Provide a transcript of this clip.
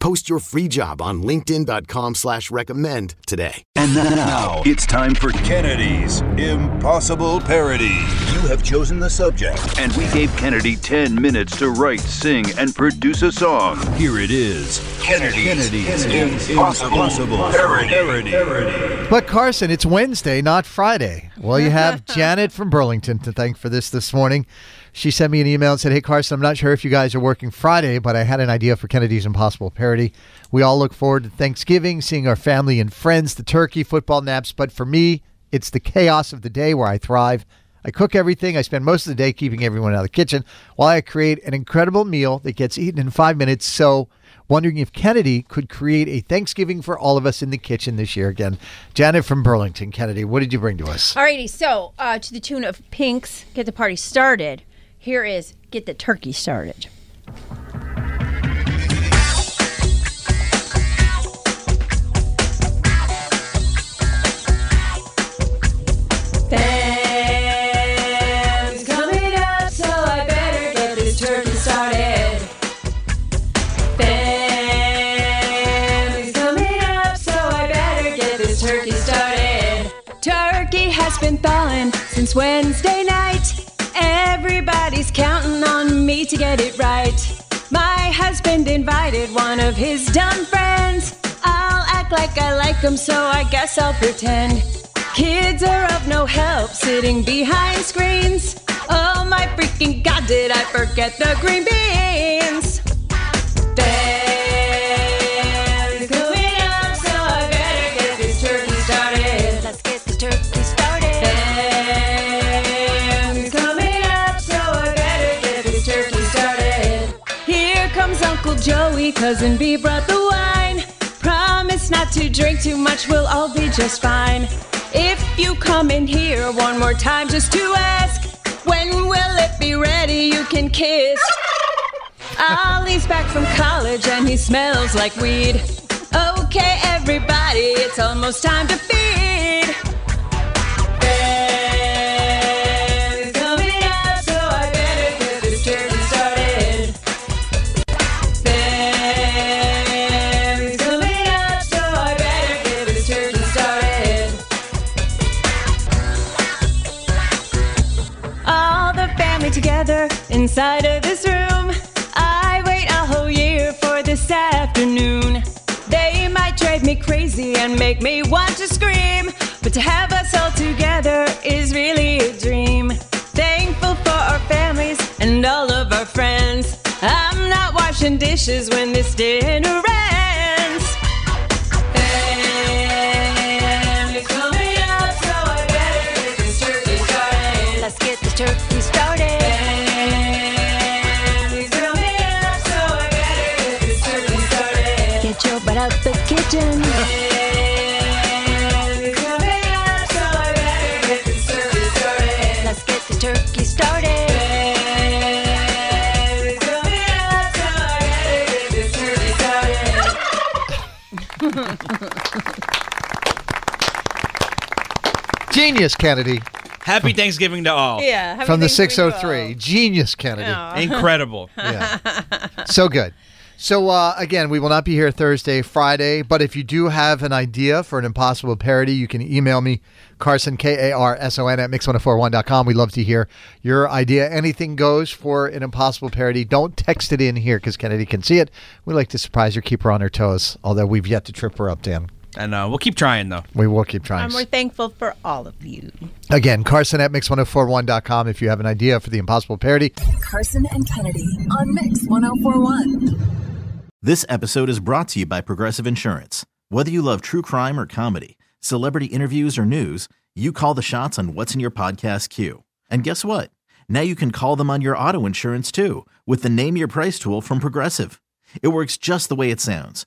Post your free job on linkedin.com slash recommend today. And now it's time for Kennedy's Impossible Parody. You have chosen the subject. And we gave Kennedy 10 minutes to write, sing, and produce a song. Here it is. Kennedy's, Kennedy's Impossible, Impossible Parody. Parody. But Karson, it's Wednesday, not Friday. Well, you have Janet from Burlington to thank for this this morning. She sent me an email and said, Hey, Karson, I'm not sure if you guys are working Friday, but I had an idea for Kennedy's Impossible Parody. We all look forward to Thanksgiving, seeing our family and friends, the turkey, football naps. But for me, it's the chaos of the day where I thrive. I cook everything. I spend most of the day keeping everyone out of the kitchen while I create an incredible meal that gets eaten in five minutes. So, wondering if Kennedy could create a Thanksgiving for all of us in the kitchen this year again. Janet from Burlington, Kennedy, what did you bring to us? All righty. so uh, to the tune of Pink's Get the Party Started, here is Get the Turkey Started. Been thawing since Wednesday night. Everybody's counting on me to get it right. My husband invited one of his dumb friends. I'll act like I like him, so I guess I'll pretend. Kids are of no help sitting behind screens. Oh my freaking god, did I forget the green beans? Comes Uncle Joey, cousin B brought the wine. Promise not to drink too much, we'll all be just fine. If you come in here one more time just to ask, when will it be ready? You can kiss. Ollie's back from college and he smells like weed. Okay, everybody, it's almost time to feed. Inside of this room. I wait a whole year for this afternoon. They might drive me crazy and make me want to scream, but to have us all together is really a dream. Thankful for our families and all of our friends. I'm not washing dishes when this dinner ends. Family's coming up, so I better get this turkey started. Let's get the turkey started. I better get this turkey started. Genius, Kennedy. Happy Thanksgiving to all. Yeah, happy from the Thanksgiving to 603. Genius, Kennedy. Aw. Incredible. Yeah. so good. So uh, again, we will not be here Thursday, Friday. But if you do have an idea for an impossible parody, you can email me, Karson K A R S O N at mix1041.com. We'd love to hear your idea. Anything goes for an impossible parody. Don't text it in here because Kennedy can see it. We like to surprise her, keep her on her toes. Although we've yet to trip her up, Dan. And uh, we'll keep trying, though. We will keep trying. And we're thankful for all of you. Again, Karson at mix1041.com if you have an idea for the impossible parody. Karson and Kennedy on Mix 1041. This episode is brought to you by Progressive Insurance. Whether you love true crime or comedy, celebrity interviews or news, you call the shots on what's in your podcast queue. And guess what? Now you can call them on your auto insurance too with the Name Your Price tool from Progressive. It works just the way it sounds.